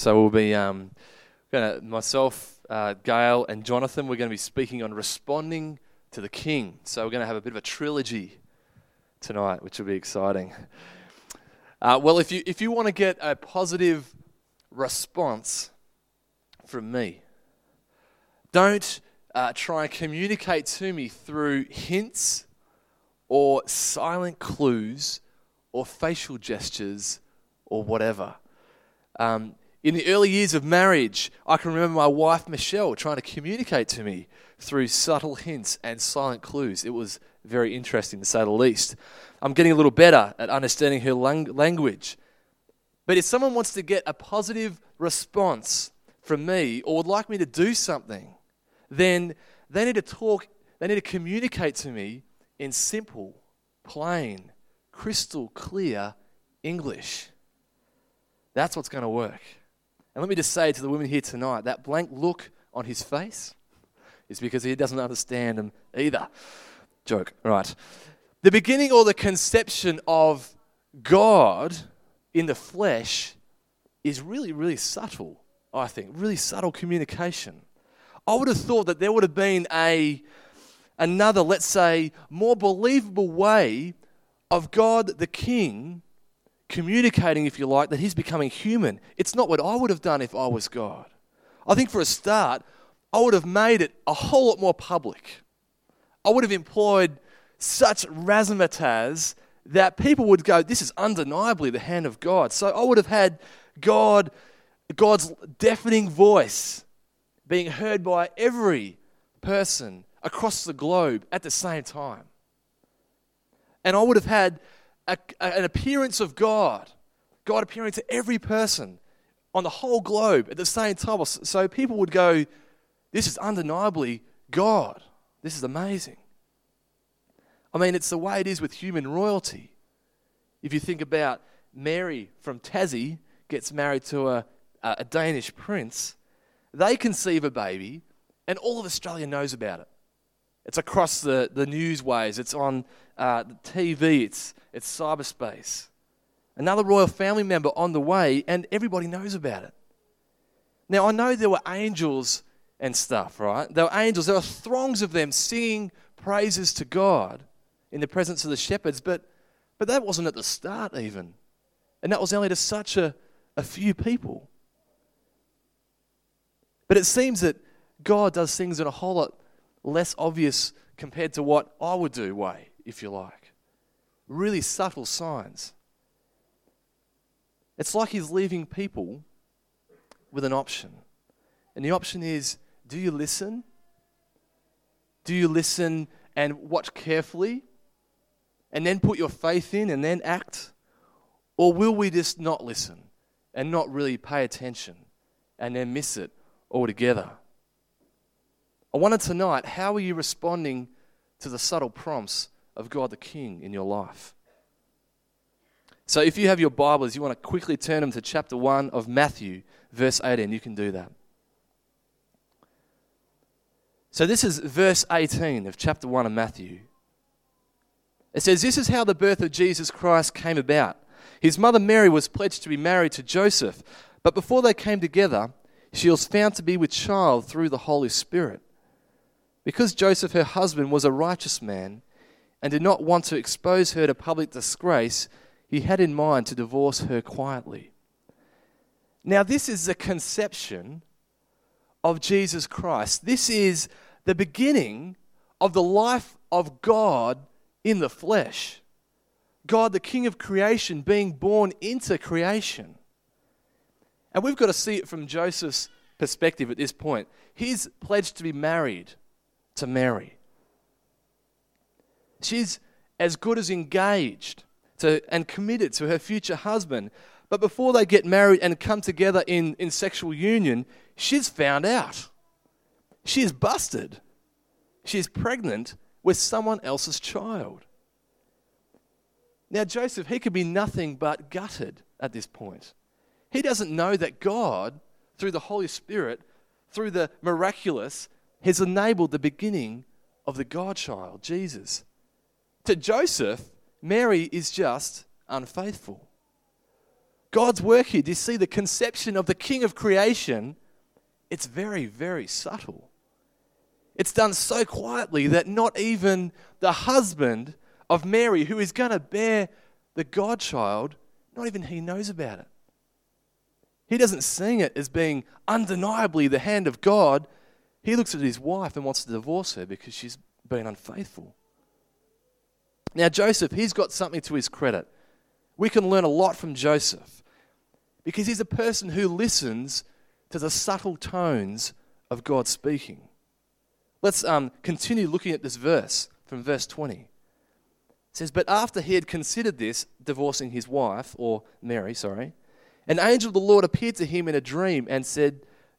So we'll be um, gonna myself, uh, Gail, and Jonathan. We're going to be speaking on responding to the King. So we're going to have a bit of a trilogy tonight, which will be exciting. Uh, well, if you if you want to get a positive response from me, don't uh, try and communicate to me through hints or silent clues or facial gestures or whatever. Um, in the early years of marriage, I can remember my wife Michelle trying to communicate to me through subtle hints and silent clues. It was very interesting to say the least. I'm getting a little better at understanding her lang- language. But if someone wants to get a positive response from me or would like me to do something, then they need to talk, they need to communicate to me in simple, plain, crystal clear English. That's what's going to work. And let me just say to the women here tonight that blank look on his face is because he doesn't understand them either. Joke, right. The beginning or the conception of God in the flesh is really, really subtle, I think. Really subtle communication. I would have thought that there would have been a another, let's say, more believable way of God the King communicating, if you like, that he's becoming human. It's not what I would have done if I was God. I think for a start, I would have made it a whole lot more public. I would have employed such razzmatazz that people would go, This is undeniably the hand of God. So I would have had God, God's deafening voice being heard by every person across the globe at the same time. And I would have had a, an appearance of God, God appearing to every person on the whole globe at the same time. So people would go, This is undeniably God. This is amazing. I mean, it's the way it is with human royalty. If you think about Mary from Tassie gets married to a, a Danish prince, they conceive a baby, and all of Australia knows about it. It's across the, the newsways, it's on uh, the TV, it's, it's cyberspace. Another royal family member on the way, and everybody knows about it. Now, I know there were angels and stuff, right? There were angels, there were throngs of them singing praises to God in the presence of the shepherds, but, but that wasn't at the start, even. And that was only to such a, a few people. But it seems that God does things in a whole lot less obvious compared to what I would do way, if you like. Really subtle signs. It's like He's leaving people with an option. And the option is do you listen? Do you listen and watch carefully and then put your faith in and then act? Or will we just not listen and not really pay attention and then miss it altogether? I wanted tonight, how are you responding to the subtle prompts of God the King in your life? So if you have your Bibles, you want to quickly turn them to chapter 1 of Matthew, verse 18. You can do that. So this is verse 18 of chapter 1 of Matthew. It says, This is how the birth of Jesus Christ came about. His mother Mary was pledged to be married to Joseph, but before they came together, she was found to be with child through the Holy Spirit. Because Joseph, her husband, was a righteous man and did not want to expose her to public disgrace, he had in mind to divorce her quietly. Now, this is the conception of Jesus Christ. This is the beginning of the life of God in the flesh. God, the King of creation, being born into creation. And we've got to see it from Joseph's perspective at this point. He's pledged to be married to Mary. She's as good as engaged to, and committed to her future husband. But before they get married and come together in, in sexual union, she's found out. She is busted. She's pregnant with someone else's child. Now, Joseph, he could be nothing but gutted at this point. He doesn't know that God, through the Holy Spirit, through the miraculous, has enabled the beginning of the Godchild, Jesus. To Joseph, Mary is just unfaithful. God's work here, do you see the conception of the King of creation? It's very, very subtle. It's done so quietly that not even the husband of Mary, who is going to bear the Godchild, not even he knows about it. He doesn't see it as being undeniably the hand of God. He looks at his wife and wants to divorce her because she's been unfaithful. Now, Joseph, he's got something to his credit. We can learn a lot from Joseph because he's a person who listens to the subtle tones of God speaking. Let's um, continue looking at this verse from verse 20. It says, But after he had considered this, divorcing his wife, or Mary, sorry, an angel of the Lord appeared to him in a dream and said,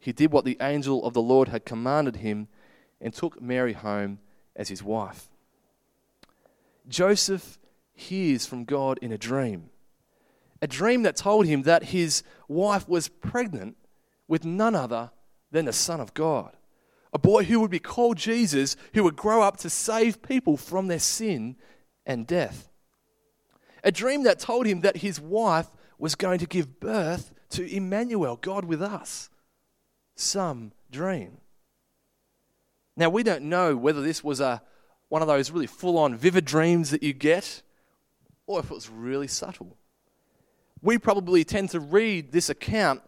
he did what the angel of the Lord had commanded him and took Mary home as his wife. Joseph hears from God in a dream. A dream that told him that his wife was pregnant with none other than the Son of God. A boy who would be called Jesus, who would grow up to save people from their sin and death. A dream that told him that his wife was going to give birth to Emmanuel, God with us. Some dream. Now, we don't know whether this was a, one of those really full on vivid dreams that you get or if it was really subtle. We probably tend to read this account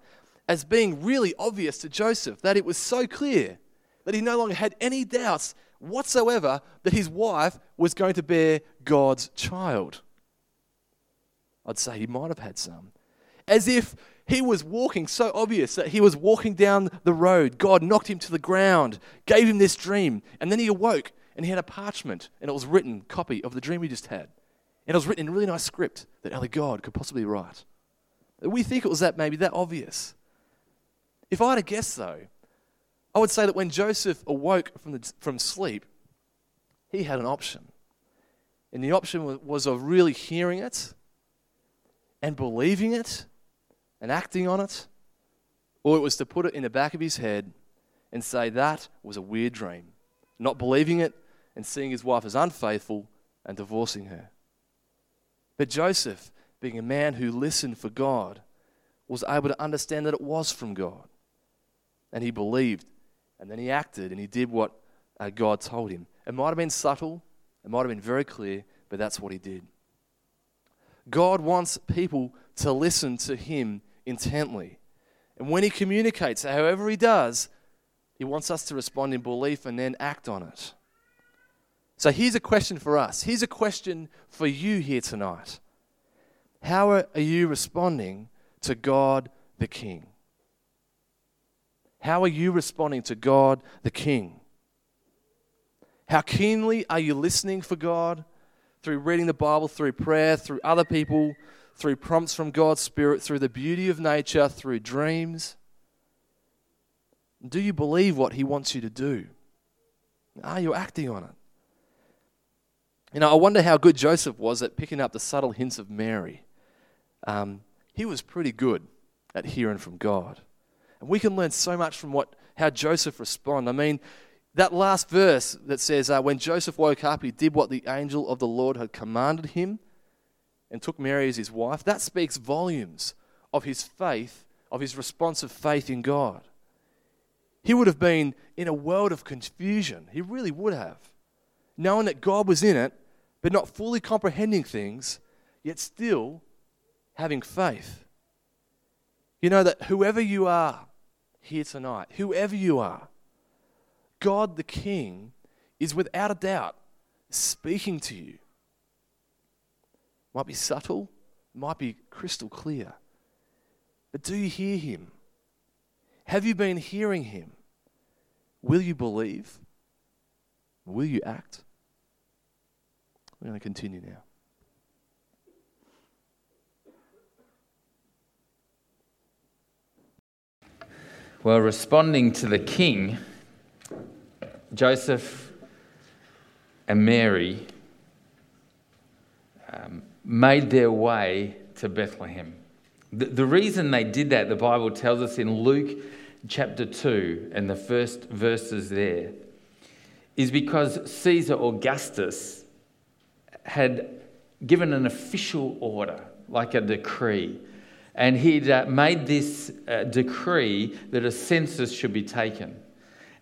as being really obvious to Joseph, that it was so clear that he no longer had any doubts whatsoever that his wife was going to bear God's child. I'd say he might have had some. As if he was walking so obvious that he was walking down the road. God knocked him to the ground, gave him this dream, and then he awoke and he had a parchment and it was written copy of the dream he just had. And it was written in a really nice script that only God could possibly write. We think it was that maybe that obvious. If I had to guess, though, I would say that when Joseph awoke from, the, from sleep, he had an option. And the option was of really hearing it and believing it and acting on it, or it was to put it in the back of his head and say that was a weird dream, not believing it and seeing his wife as unfaithful and divorcing her. But Joseph, being a man who listened for God, was able to understand that it was from God and he believed, and then he acted and he did what uh, God told him. It might have been subtle, it might have been very clear, but that's what he did. God wants people to listen to him intently. And when he communicates, however he does, he wants us to respond in belief and then act on it. So here's a question for us. Here's a question for you here tonight. How are you responding to God the King? How are you responding to God the King? How keenly are you listening for God through reading the Bible, through prayer, through other people, through prompts from God's Spirit, through the beauty of nature, through dreams? Do you believe what He wants you to do? Are you acting on it? You know, I wonder how good Joseph was at picking up the subtle hints of Mary. Um, he was pretty good at hearing from God. And we can learn so much from what, how Joseph responded. I mean, that last verse that says, uh, When Joseph woke up, he did what the angel of the Lord had commanded him and took Mary as his wife. That speaks volumes of his faith, of his response of faith in God. He would have been in a world of confusion. He really would have. Knowing that God was in it, but not fully comprehending things, yet still having faith. You know that whoever you are, here tonight, whoever you are, God the King is without a doubt speaking to you. Might be subtle, might be crystal clear. But do you hear him? Have you been hearing him? Will you believe? Will you act? We're going to continue now. Well, responding to the king, Joseph and Mary um, made their way to Bethlehem. The, the reason they did that, the Bible tells us in Luke chapter 2 and the first verses there, is because Caesar Augustus had given an official order, like a decree. And he'd uh, made this uh, decree that a census should be taken.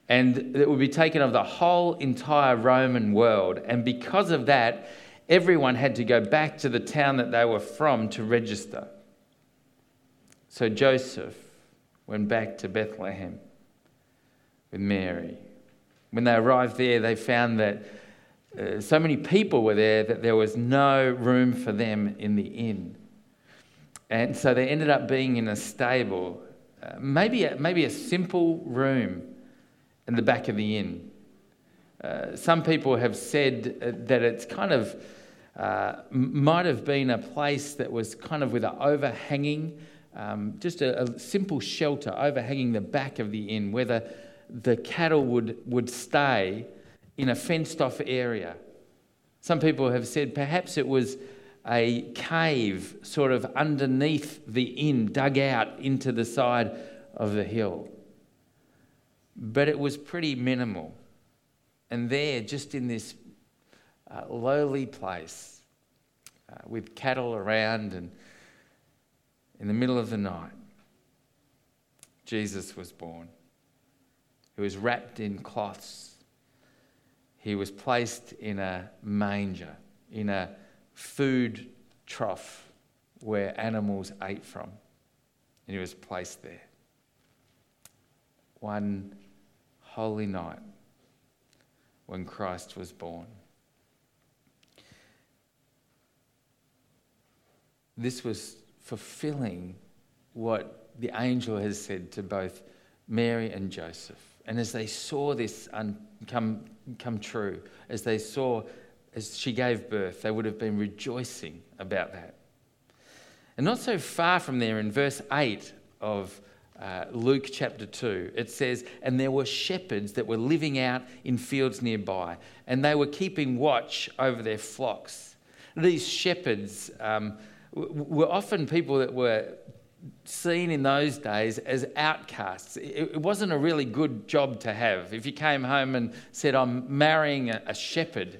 And it would be taken of the whole entire Roman world. And because of that, everyone had to go back to the town that they were from to register. So Joseph went back to Bethlehem with Mary. When they arrived there, they found that uh, so many people were there that there was no room for them in the inn. And so they ended up being in a stable, uh, maybe, a, maybe a simple room in the back of the inn. Uh, some people have said uh, that it's kind of uh, might have been a place that was kind of with an overhanging, um, just a, a, simple shelter overhanging the back of the inn where the, the cattle would, would stay in a fenced off area. Some people have said perhaps it was a cave sort of underneath the inn, dug out into the side of the hill. But it was pretty minimal. And there, just in this uh, lowly place uh, with cattle around and in the middle of the night, Jesus was born. He was wrapped in cloths he was placed in a manger, in a food trough where animals ate from. And he was placed there. One holy night when Christ was born. This was fulfilling what the angel has said to both Mary and Joseph. And as they saw this un- come, come true, as they saw as she gave birth, they would have been rejoicing about that. And not so far from there, in verse 8 of uh, Luke chapter 2, it says, And there were shepherds that were living out in fields nearby, and they were keeping watch over their flocks. These shepherds um, were often people that were seen in those days as outcasts. It, wasn't a really good job to have. If you came home and said, I'm marrying a, shepherd,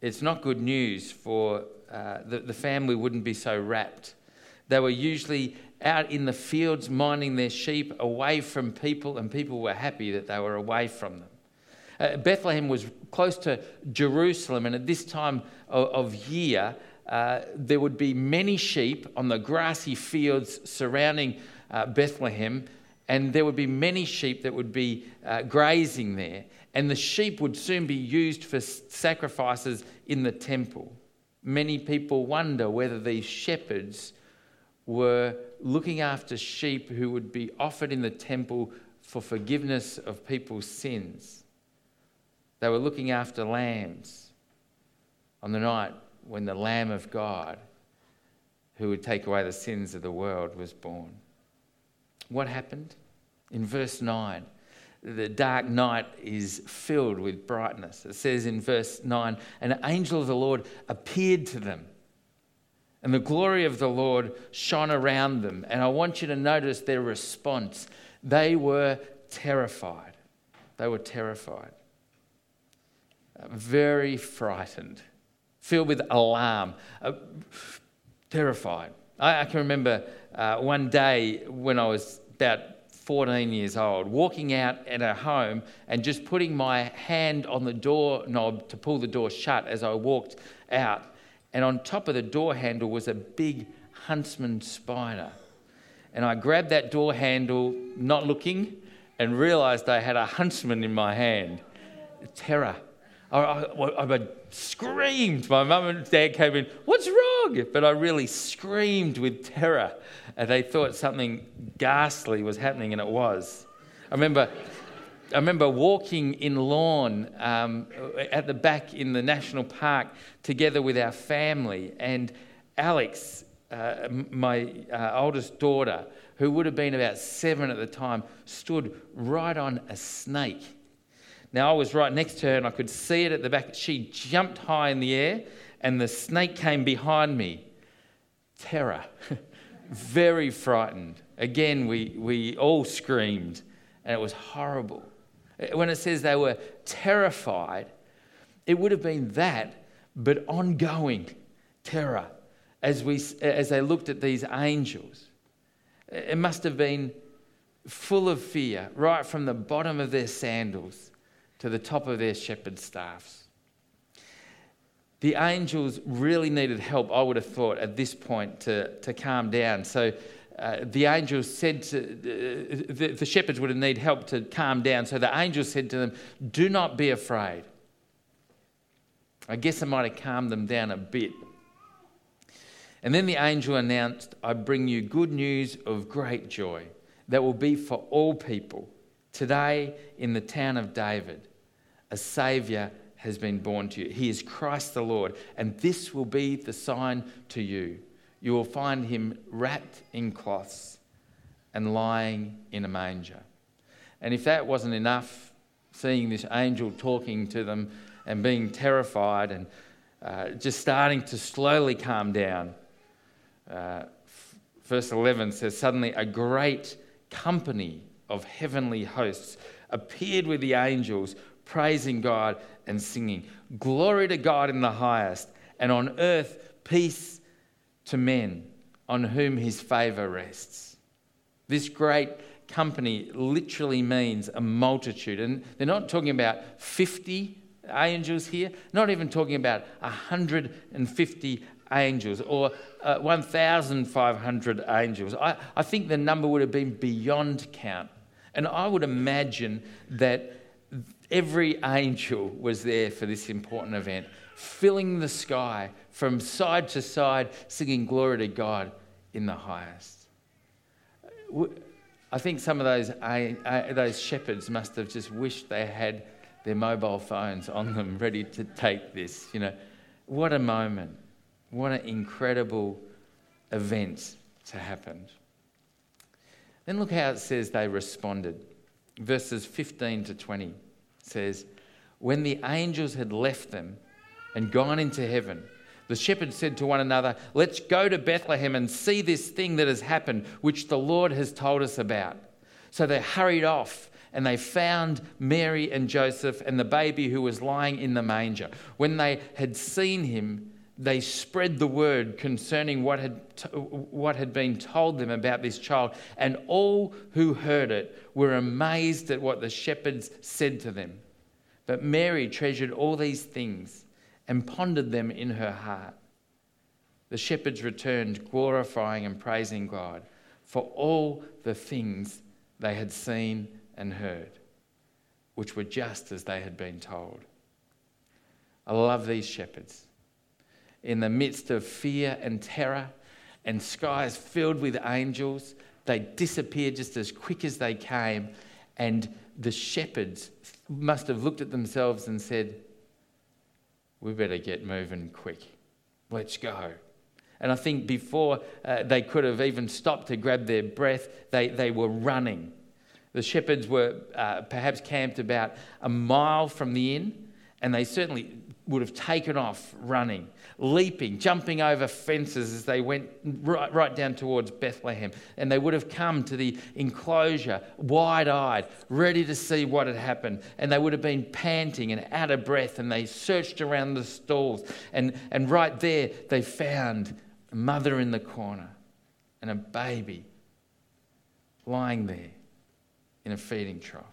it's not good news for uh, the, the family wouldn't be so rapt. They were usually out in the fields minding their sheep away from people, and people were happy that they were away from them. Uh, Bethlehem was close to Jerusalem, and at this time of, of year, uh, there would be many sheep on the grassy fields surrounding uh, Bethlehem, and there would be many sheep that would be uh, grazing there. And the sheep would soon be used for sacrifices in the temple. Many people wonder whether these shepherds were looking after sheep who would be offered in the temple for forgiveness of people's sins. They were looking after lambs on the night when the Lamb of God, who would take away the sins of the world, was born. What happened? In verse 9, the dark night is filled with brightness. It says in verse 9, an angel of the Lord appeared to them, and the glory of the Lord shone around them. And I want you to notice their response. They were terrified. They were terrified, very frightened filled with alarm, uh, terrified. I, I, can remember uh, one day when I was about 14 years old, walking out at a home and just putting my hand on the door knob to pull the door shut as I walked out. And on top of the door handle was a big huntsman spider. And I grabbed that door handle, not looking, and realized I had a huntsman in my hand. Terror. I, I, I screamed. My mum and dad came in, What's wrong? But I really screamed with terror. And they thought something ghastly was happening, and it was. I remember. I remember walking in lawn um, at the back in the national park together with our family, and Alex uh, my uh, oldest daughter, who would have been about seven at the time, stood right on a snake. Now, I was right next to her and I could see it at the back. She jumped high in the air and the snake came behind me. Terror. Very frightened. Again, we, we all screamed and it was horrible. Uh, when it says they were terrified, it would have been that, but ongoing terror as, we, uh, as they looked at these angels. Uh, it must have been full of fear, right from the bottom of their sandals to the top of their shepherd's staffs. The angels really needed help, I would have thought, at this point to, to calm down. So uh, the angels said to uh, the, the shepherds would have need help to calm down. So the angels said to them, Do not be afraid. I guess it might have calmed them down a bit. And then the angel announced, I bring you good news of great joy that will be for all people. Today, in the town of David, a Saviour has been born to you. He is Christ the Lord, and this will be the sign to you. You will find him wrapped in cloths and lying in a manger. And if that wasn't enough, seeing this angel talking to them and being terrified and uh, just starting to slowly calm down, uh, verse 11 says, Suddenly a great company of heavenly hosts appeared with the angels, praising God and singing, Glory to God in the highest, and on earth peace to men on whom his favour rests. This great company literally means a multitude. And they're not talking about 50 angels here, not even talking about 150 angels or uh, 1,500 angels. I, I think the number would have been beyond count. And I would imagine that every angel was there for this important event, filling the sky from side to side, singing glory to God in the highest. I think some of those, those shepherds must have just wished they had their mobile phones on them ready to take this. You know, what a moment. What an incredible event to happen. Then look how it says they responded. Verses 15 to 20 says, When the angels had left them and gone into heaven, the shepherds said to one another, Let's go to Bethlehem and see this thing that has happened, which the Lord has told us about. So they hurried off and they found Mary and Joseph and the baby who was lying in the manger. When they had seen him, they spread the word concerning what had, what had been told them about this child, and all who heard it were amazed at what the shepherds said to them. But Mary treasured all these things and pondered them in her heart. The shepherds returned, glorifying and praising God for all the things they had seen and heard, which were just as they had been told. I love these shepherds. In the midst of fear and terror and skies filled with angels, they disappeared just as quick as they came. And the shepherds must have looked at themselves and said, We better get moving quick. Let's go. And I think before uh, they could have even stopped to grab their breath, they, they were running. The shepherds were uh, perhaps camped about a mile from the inn, and they certainly would have taken off running, leaping, jumping over fences as they went right, right down towards Bethlehem. And they would have come to the enclosure wide eyed, ready to see what had happened. And they would have been panting and out of breath, and they searched around the stalls. And, and right there, they found a mother in the corner and a baby lying there in a feeding trough.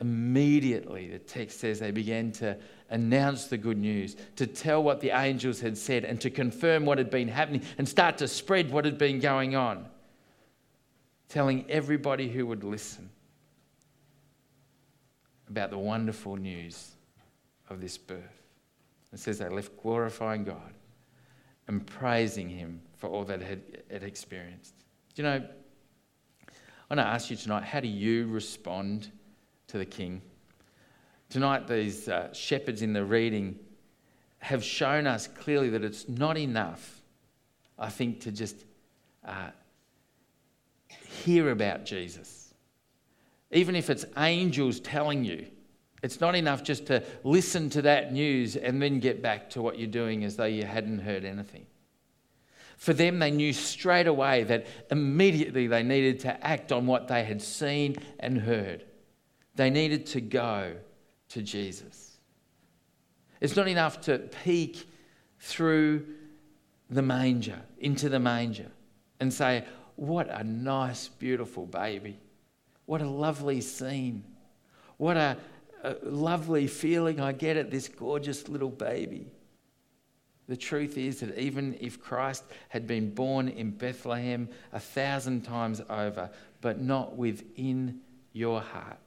Immediately, the text says they began to announce the good news, to tell what the angels had said, and to confirm what had been happening, and start to spread what had been going on, telling everybody who would listen about the wonderful news of this birth. It says they left glorifying God and praising Him for all that had, had experienced. Do you know, I want to ask you tonight how do you respond to the King? Tonight, these uh, shepherds in the reading have shown us clearly that it's not enough I think, to just uh, hear about Jesus. Even if it's angels telling you, it's not enough just to listen to that news and then get back to what you're doing as though you hadn't heard anything. For them, they knew straight away that immediately they needed to act on what they had seen and heard. They needed to go to Jesus. It's not enough to peek through the manger, into the manger, and say, What a nice, beautiful baby. What a lovely scene. What a, a lovely feeling I get at this gorgeous little baby. The truth is that even if Christ had been born in Bethlehem a thousand times over, but not within your heart,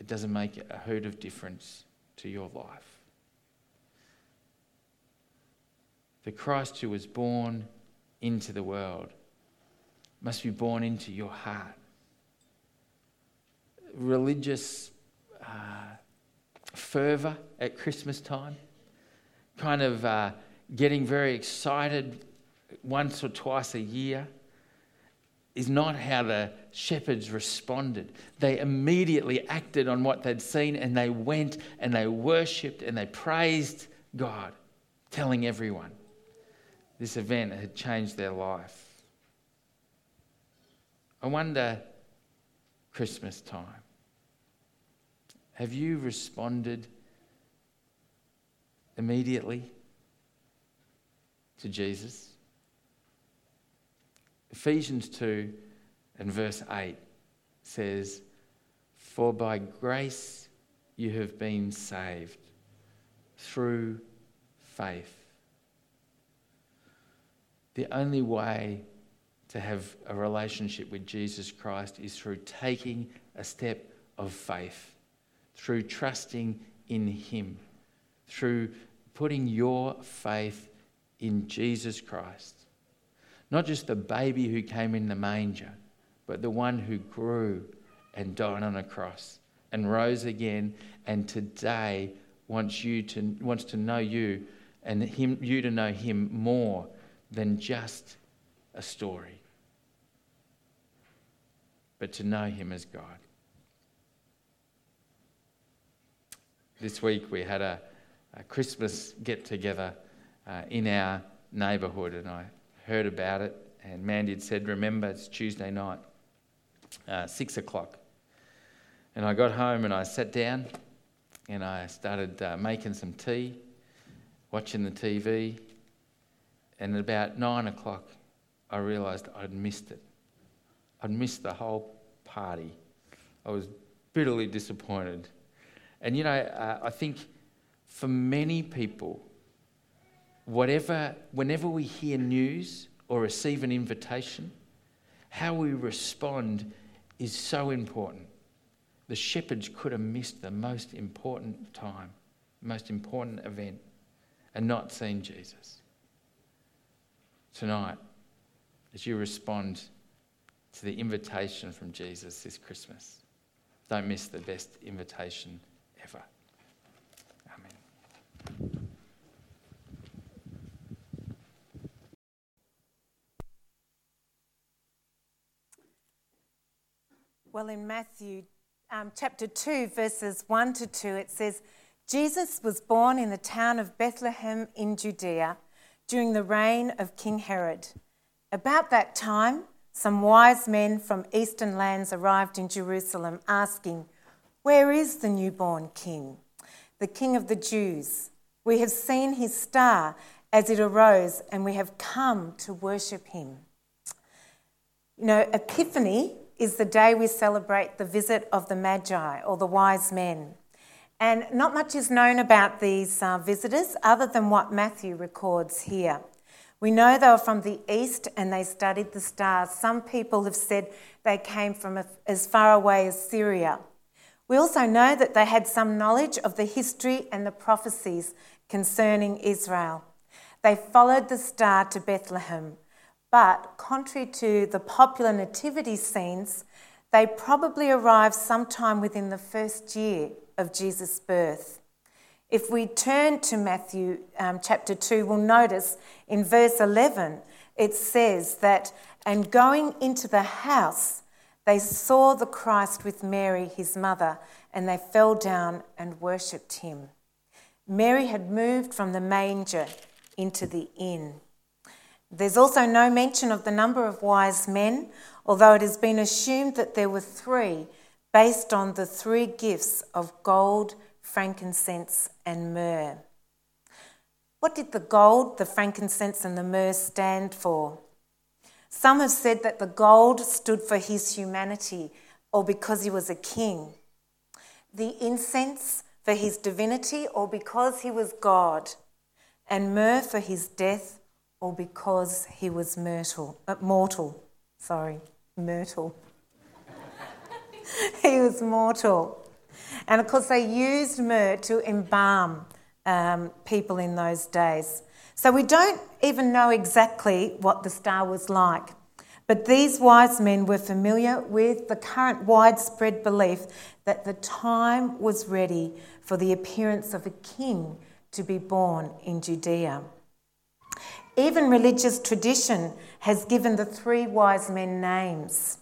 it doesn't make a hoot of difference to your life. The Christ who was born into the world must be born into your heart. Religious uh, fervour at Christmas time kind of uh, getting very excited once or twice a year is not how the shepherds responded. They immediately acted on what they'd seen and they went and they worshipped and they praised God, telling everyone this event had changed their life. I wonder, Christmas time, have you responded? immediately to Jesus? Ephesians 2 and verse 8 says, For by grace you have been saved through faith. The only way to have a relationship with Jesus Christ is through taking a step of faith, through trusting in Him, through putting your faith in Jesus Christ. Not just the baby who came in the manger, but the one who grew and died on a cross and rose again and today wants you to wants to know you and him you to know him more than just a story but to know him as God. This week we had a a Christmas get together uh, in our neighbourhood, and I heard about it. And Mandy had said, Remember, it's Tuesday night, uh, six o'clock. And I got home and I sat down and I started uh, making some tea, watching the TV. And at about nine o'clock, I realised I'd missed it. I'd missed the whole party. I was bitterly disappointed. And you know, uh, I think for many people, whatever, whenever we hear news or receive an invitation, how we respond is so important. The shepherds could have missed the most important time, most important event, and not seen Jesus. Tonight, as you respond to the invitation from Jesus this Christmas, don't miss the best invitation ever. Well, in Matthew um, chapter 2, verses 1 to 2, it says, Jesus was born in the town of Bethlehem in Judea during the reign of King Herod. About that time, some wise men from eastern lands arrived in Jerusalem asking, Where is the newborn king, the king of the Jews? We have seen his star as it arose, and we have come to worship him. You know, Epiphany is the day we celebrate the visit of the Magi or the wise men. And not much is known about these uh, visitors other than what Matthew records here. We know they were from the east and they studied the stars. Some people have said they came from as far away as Syria. We also know that they had some knowledge of the history and the prophecies concerning Israel. They followed the star to Bethlehem, but contrary to the popular nativity scenes, they probably arrived sometime within the first year of Jesus' birth. If we turn to Matthew um, chapter 2, we'll notice in verse 11 it says that, and going into the house, they saw the Christ with Mary, his mother, and they fell down and worshipped him. Mary had moved from the manger into the inn. There's also no mention of the number of wise men, although it has been assumed that there were three based on the three gifts of gold, frankincense, and myrrh. What did the gold, the frankincense, and the myrrh stand for? Some have said that the gold stood for his humanity or because he was a king, the incense for his divinity or because he was God, and myrrh for his death or because he was myrtle, uh, mortal. Sorry, myrtle. he was mortal. And of course, they used myrrh to embalm um, people in those days. So we don't even know exactly what the star was like. But these wise men were familiar with the current widespread belief that the time was ready for the appearance of a king to be born in Judea. Even religious tradition has given the three wise men names.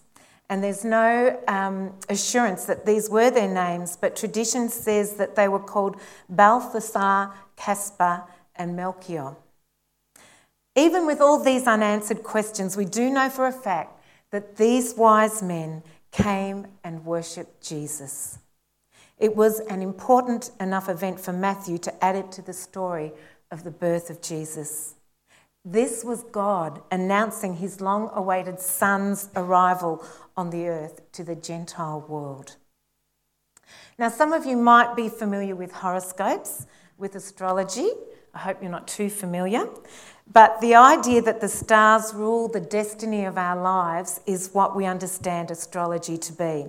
And there's no um, assurance that these were their names, but tradition says that they were called Balthasar, Caspar, and Melchior. Even with all these unanswered questions, we do know for a fact that these wise men came and worshipped Jesus. It was an important enough event for Matthew to add it to the story of the birth of Jesus. This was God announcing his long awaited Son's arrival on the earth to the Gentile world. Now, some of you might be familiar with horoscopes, with astrology. I hope you're not too familiar. But the idea that the stars rule the destiny of our lives is what we understand astrology to be.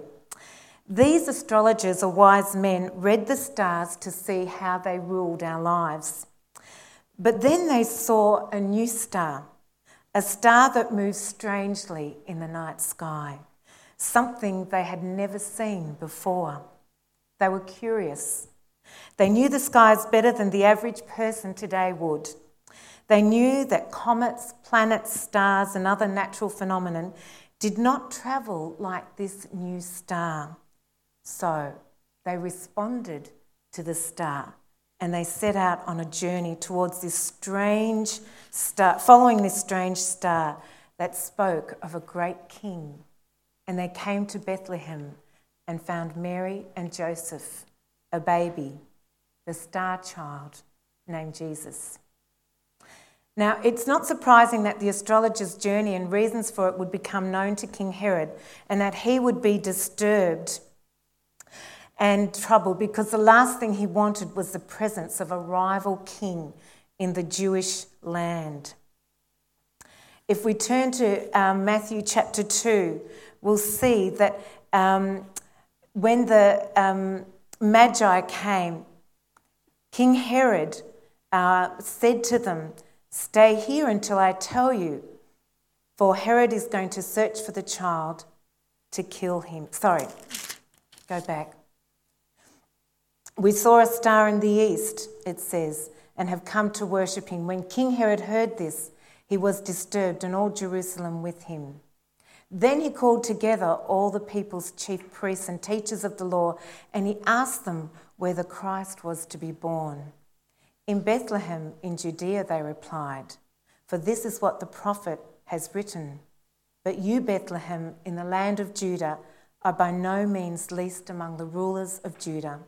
These astrologers or wise men read the stars to see how they ruled our lives. But then they saw a new star, a star that moved strangely in the night sky something they had never seen before. They were curious. They knew the skies better than the average person today would. They knew that comets, planets, stars, and other natural phenomena did not travel like this new star. So they responded to the star and they set out on a journey towards this strange star, following this strange star that spoke of a great king and they came to Bethlehem and found Mary and Joseph, a baby, the star child named Jesus. Now, it's not surprising that the astrologer's journey and reasons for it would become known to King Herod and that he would be disturbed and troubled because the last thing he wanted was the presence of a rival king in the Jewish land. If we turn to um, Matthew chapter 2, we'll see that um, when the um, Magi came, King Herod uh, said to them, Stay here until I tell you, for Herod is going to search for the child to kill him. Sorry, go back. We saw a star in the east, it says, and have come to worship him. When King Herod heard this, he was disturbed, and all Jerusalem with him. Then he called together all the people's chief priests and teachers of the law, and he asked them where the Christ was to be born. In Bethlehem in Judea, they replied, for this is what the prophet has written. But you, Bethlehem, in the land of Judah, are by no means least among the rulers of Judah.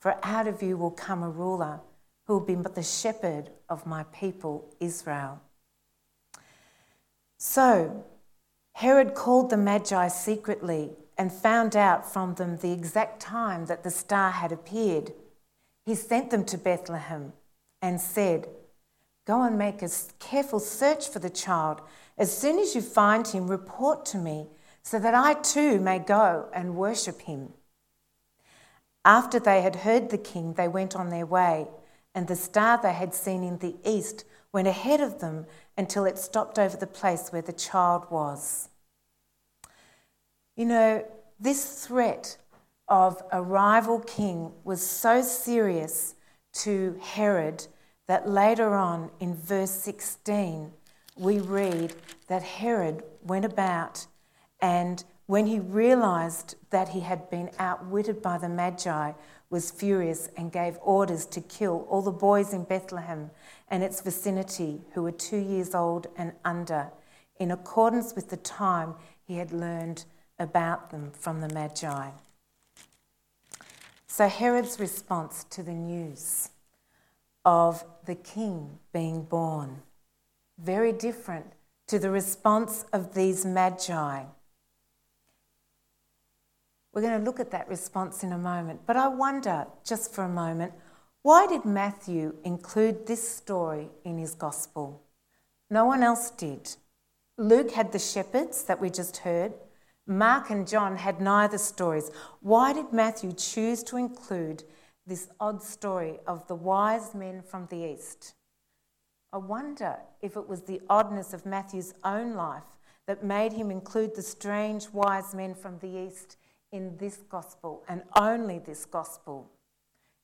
For out of you will come a ruler who will be the shepherd of my people, Israel. So, Herod called the Magi secretly and found out from them the exact time that the star had appeared. He sent them to Bethlehem and said, Go and make a careful search for the child. As soon as you find him, report to me, so that I too may go and worship him. After they had heard the king, they went on their way, and the star they had seen in the east went ahead of them until it stopped over the place where the child was. You know, this threat of a rival king was so serious to Herod that later on in verse 16 we read that Herod went about and when he realized that he had been outwitted by the Magi, was furious and gave orders to kill all the boys in Bethlehem and its vicinity who were two years old and under, in accordance with the time he had learned about them from the Magi. So Herod's response to the news of the king being born, very different to the response of these Magi we're going to look at that response in a moment. But I wonder, just for a moment, why did Matthew include this story in his gospel? No one else did. Luke had the shepherds that we just heard. Mark and John had neither stories. Why did Matthew choose to include this odd story of the wise men from the east? I wonder if it was the oddness of Matthew's own life that made him include the strange wise men from the east in this gospel and only this gospel.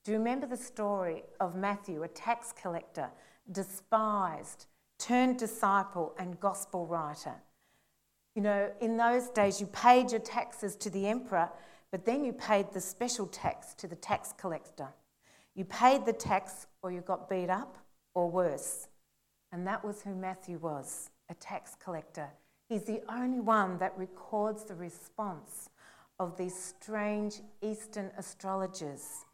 Do you remember the story of Matthew, a tax collector, despised, turned disciple, and gospel writer? You know, in those days, you paid your taxes to the emperor, but then you paid the special tax to the tax collector. You paid the tax, or you got beat up, or worse. And that was who Matthew was a tax collector. He's the only one that records the response of these strange Eastern astrologers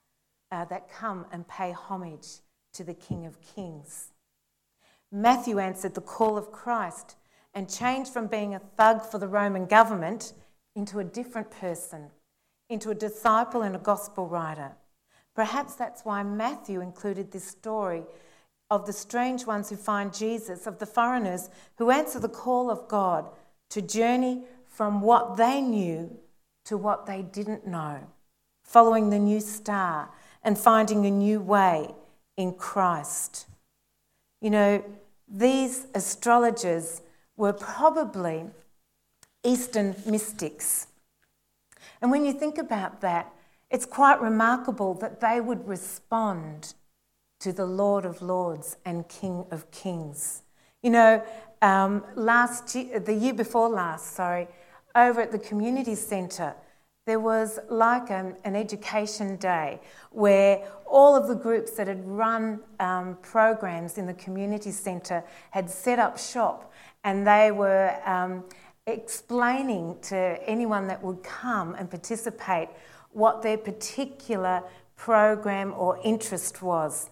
uh, that come and pay homage to the King of Kings. Matthew answered the call of Christ and changed from being a thug for the Roman government into a different person, into a disciple and a gospel writer. Perhaps that's why Matthew included this story of the strange ones who find Jesus, of the foreigners who answer the call of God to journey from what they knew to what they didn't know, following the new star and finding a new way in Christ. You know, these astrologers were probably Eastern mystics. And when you think about that, it's quite remarkable that they would respond to the Lord of Lords and King of Kings. You know, um, last year, the year before last, sorry, over at the community centre, there was like an, an, education day where all of the groups that had run um, programs in the community centre had set up shop and they were um, explaining to anyone that would come and participate what their particular program or interest was.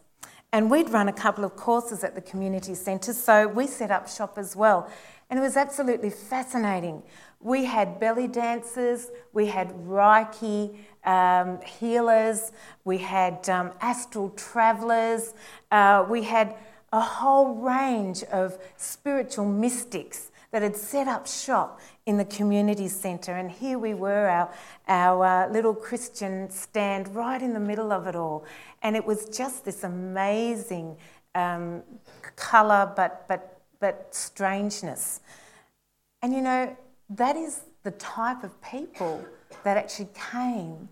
And we'd run a couple of courses at the community centre, so we set up shop as well. And it was absolutely fascinating. We had belly dancers, we had Reiki um, healers, we had um, astral travelers, uh, we had a whole range of spiritual mystics that had set up shop in the community centre. And here we were, our, our uh, little Christian stand right in the middle of it all. And it was just this amazing um, colour, but, but, but strangeness. And you know, that is the type of people that actually came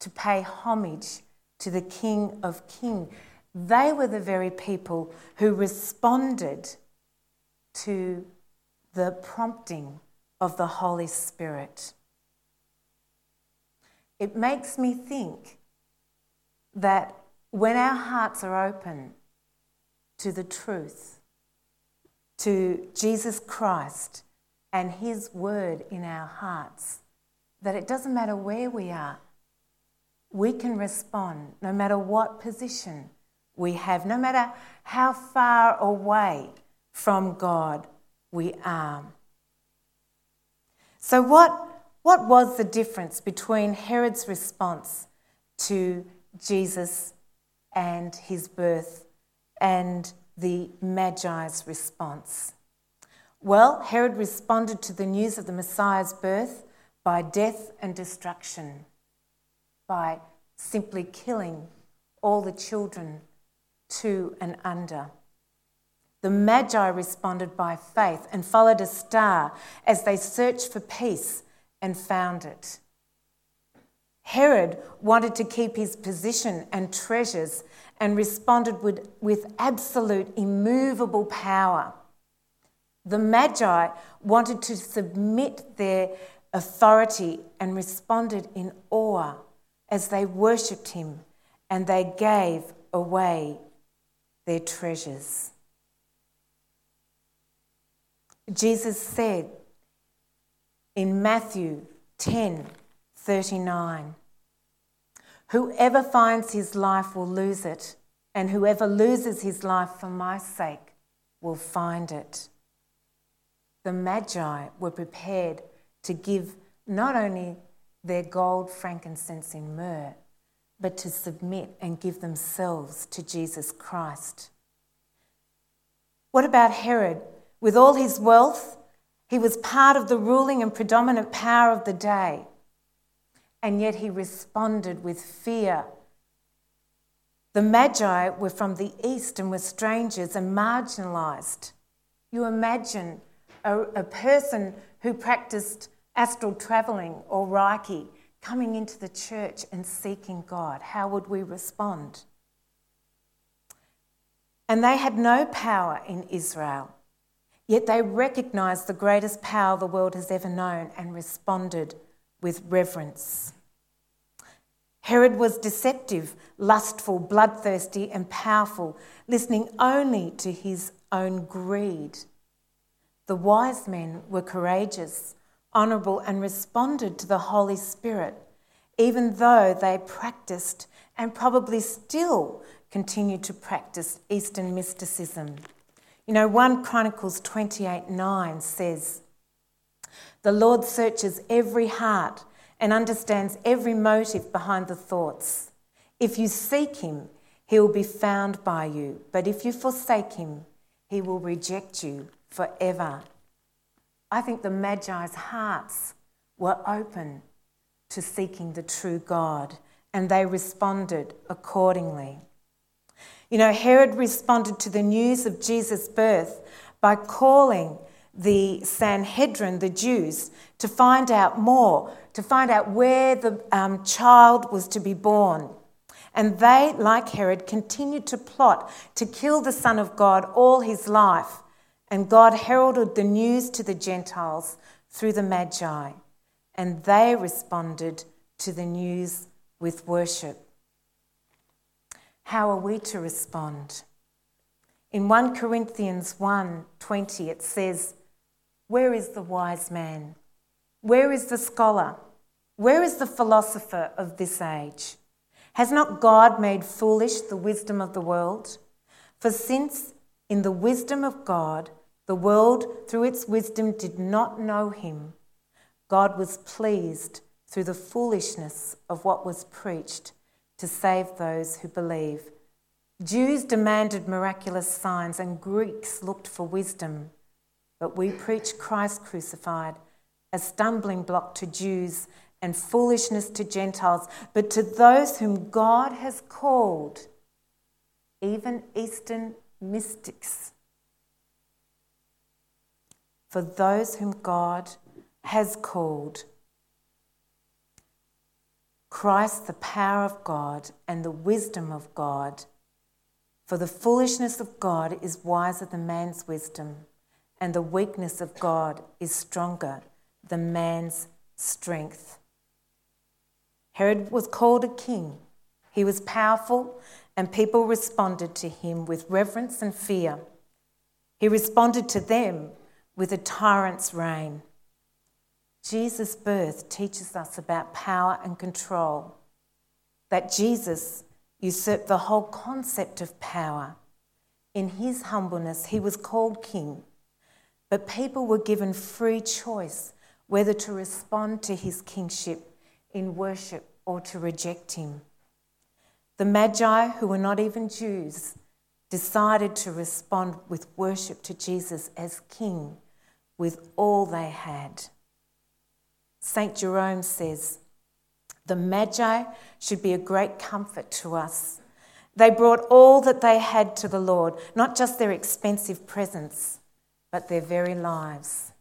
to pay homage to the King of Kings. They were the very people who responded to the prompting of the Holy Spirit. It makes me think that when our hearts are open to the truth, to Jesus Christ, and His word in our hearts, that it doesn't matter where we are, we can respond no matter what position we have, no matter how far away from God we are. So, what, what was the difference between Herod's response to Jesus and his birth and the Magi's response? Well, Herod responded to the news of the Messiah's birth by death and destruction, by simply killing all the children two and under. The Magi responded by faith and followed a star as they searched for peace and found it. Herod wanted to keep his position and treasures and responded with, with absolute, immovable power. The Magi wanted to submit their authority and responded in awe as they worshipped him and they gave away their treasures. Jesus said in Matthew 10 39, Whoever finds his life will lose it, and whoever loses his life for my sake will find it. The Magi were prepared to give not only their gold, frankincense, and myrrh, but to submit and give themselves to Jesus Christ. What about Herod? With all his wealth, he was part of the ruling and predominant power of the day. And yet he responded with fear. The Magi were from the east and were strangers and marginalised. You imagine a, a person who practiced astral travelling or Reiki coming into the church and seeking God. How would we respond? And they had no power in Israel, yet they recognized the greatest power the world has ever known and responded with reverence. Herod was deceptive, lustful, bloodthirsty, and powerful, listening only to his own greed. The wise men were courageous, honourable, and responded to the Holy Spirit, even though they practiced and probably still continue to practice Eastern mysticism. You know, 1 Chronicles 28 9 says, The Lord searches every heart and understands every motive behind the thoughts. If you seek him, he will be found by you, but if you forsake him, he will reject you forever. I think the Magi's hearts were open to seeking the true God, and they responded accordingly. You know, Herod responded to the news of Jesus' birth by calling the Sanhedrin, the Jews, to find out more, to find out where the um, child was to be born. And they, like Herod, continued to plot to kill the Son of God all his life and God heralded the news to the Gentiles through the Magi, and they responded to the news with worship. How are we to respond? In 1 Corinthians 1:20 it says, "Where is the wise man? Where is the scholar? Where is the philosopher of this age? Has not God made foolish the wisdom of the world? For since in the wisdom of God the world, through its wisdom, did not know him. God was pleased through the foolishness of what was preached to save those who believe. Jews demanded miraculous signs, and Greeks looked for wisdom. But we preach Christ crucified, a stumbling block to Jews and foolishness to Gentiles, but to those whom God has called, even Eastern mystics for those whom God has called. Christ, the power of God and the wisdom of God. For the foolishness of God is wiser than man's wisdom, and the weakness of God is stronger than man's strength. Herod was called a king. He was powerful, and people responded to him with reverence and fear. He responded to them with a tyrant's reign. Jesus' birth teaches us about power and control, that Jesus usurped the whole concept of power. In his humbleness, he was called king, but people were given free choice whether to respond to his kingship in worship or to reject him. The Magi, who were not even Jews, decided to respond with worship to Jesus as king with all they had. St. Jerome says, The Magi should be a great comfort to us. They brought all that they had to the Lord, not just their expensive presents, but their very lives.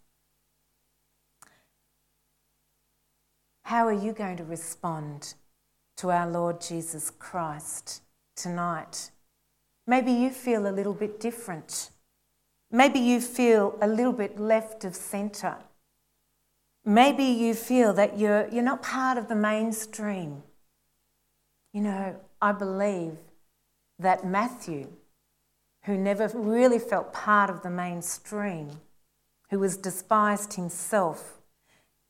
How are you going to respond to our Lord Jesus Christ tonight. Maybe you feel a little bit different. Maybe you feel a little bit left of centre. Maybe you feel that you're, you're not part of the mainstream. You know, I believe that Matthew, who never really felt part of the mainstream, who was despised himself,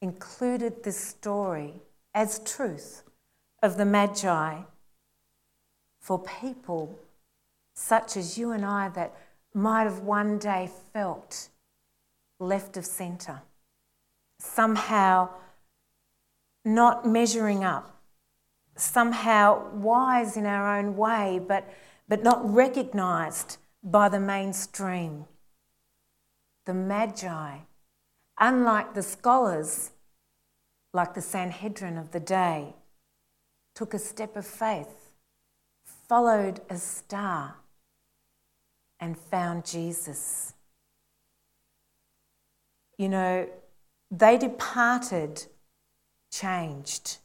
included this story as truth of the Magi for people such as you and I that might have one day felt left of centre, somehow not measuring up, somehow wise in our own way, but, but not recognised by the mainstream. The Magi, unlike the scholars, like the Sanhedrin of the day, took a step of faith, followed a star, and found Jesus. You know, they departed changed.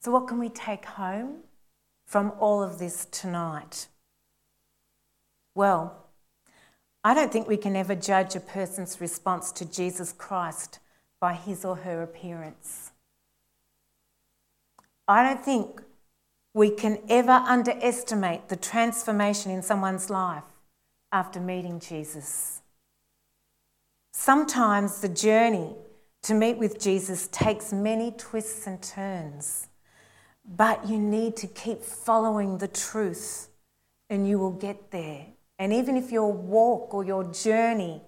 So, what can we take home from all of this tonight? Well, I don't think we can ever judge a person's response to Jesus Christ by his or her appearance. I don't think we can ever underestimate the transformation in someone's life after meeting Jesus. Sometimes the journey to meet with Jesus takes many twists and turns, but you need to keep following the truth and you will get there. And even if your walk or your journey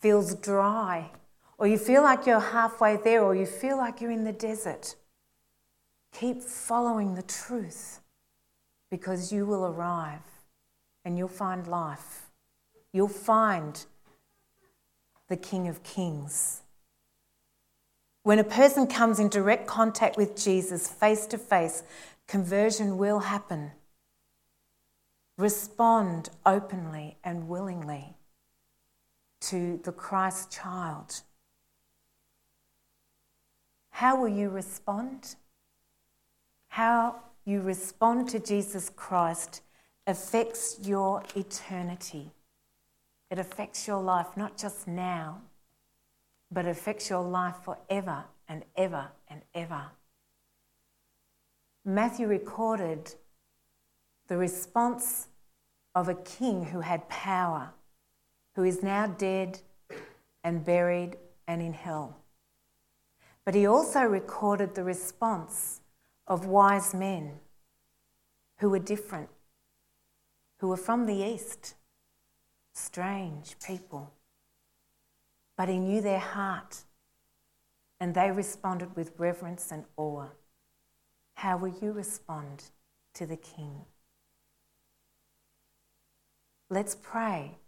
feels dry, or you feel like you're halfway there, or you feel like you're in the desert, keep following the truth because you will arrive and you'll find life. You'll find the King of Kings. When a person comes in direct contact with Jesus face to face, conversion will happen. Respond openly and willingly to the Christ child. How will you respond? How you respond to Jesus Christ affects your eternity. It affects your life not just now, but affects your life forever and ever and ever. Matthew recorded the response of a king who had power, who is now dead and buried and in hell. But he also recorded the response of wise men who were different, who were from the East, strange people. But he knew their heart, and they responded with reverence and awe. How will you respond to the King? Let's pray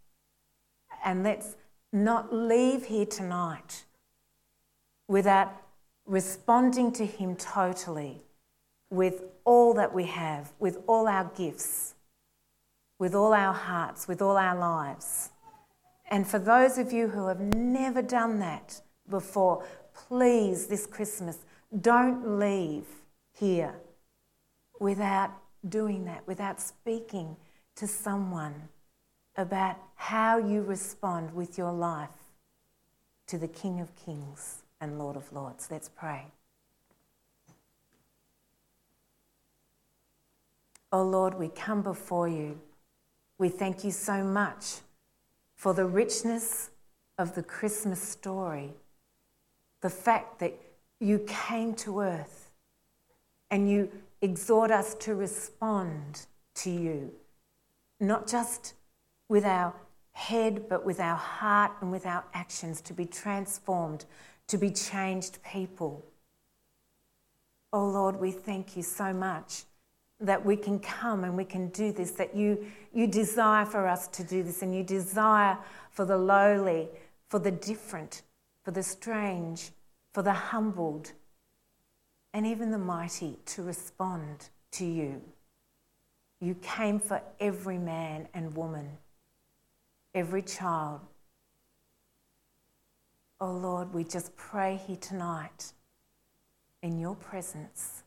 and let's not leave here tonight without responding to Him totally with all that we have, with all our gifts, with all our hearts, with all our lives. And for those of you who have never done that before, please, this Christmas, don't leave here without doing that, without speaking to someone about how you respond with your life to the King of Kings and Lord of Lords. Let's pray. Oh Lord, we come before you. We thank you so much for the richness of the Christmas story, the fact that you came to earth and you exhort us to respond to you, not just with our head, but with our heart and with our actions, to be transformed to be changed people. Oh Lord, we thank you so much that we can come and we can do this, that you, you desire for us to do this, and you desire for the lowly, for the different, for the strange, for the humbled, and even the mighty to respond to you. You came for every man and woman, every child, Oh Lord, we just pray here tonight in your presence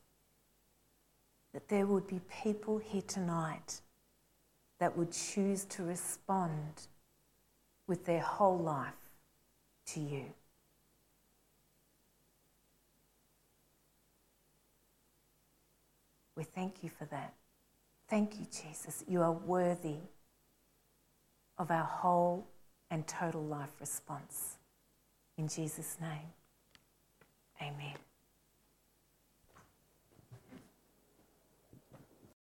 that there would be people here tonight that would choose to respond with their whole life to you. We thank you for that. Thank you, Jesus. You are worthy of our whole and total life response. In Jesus' name, amen.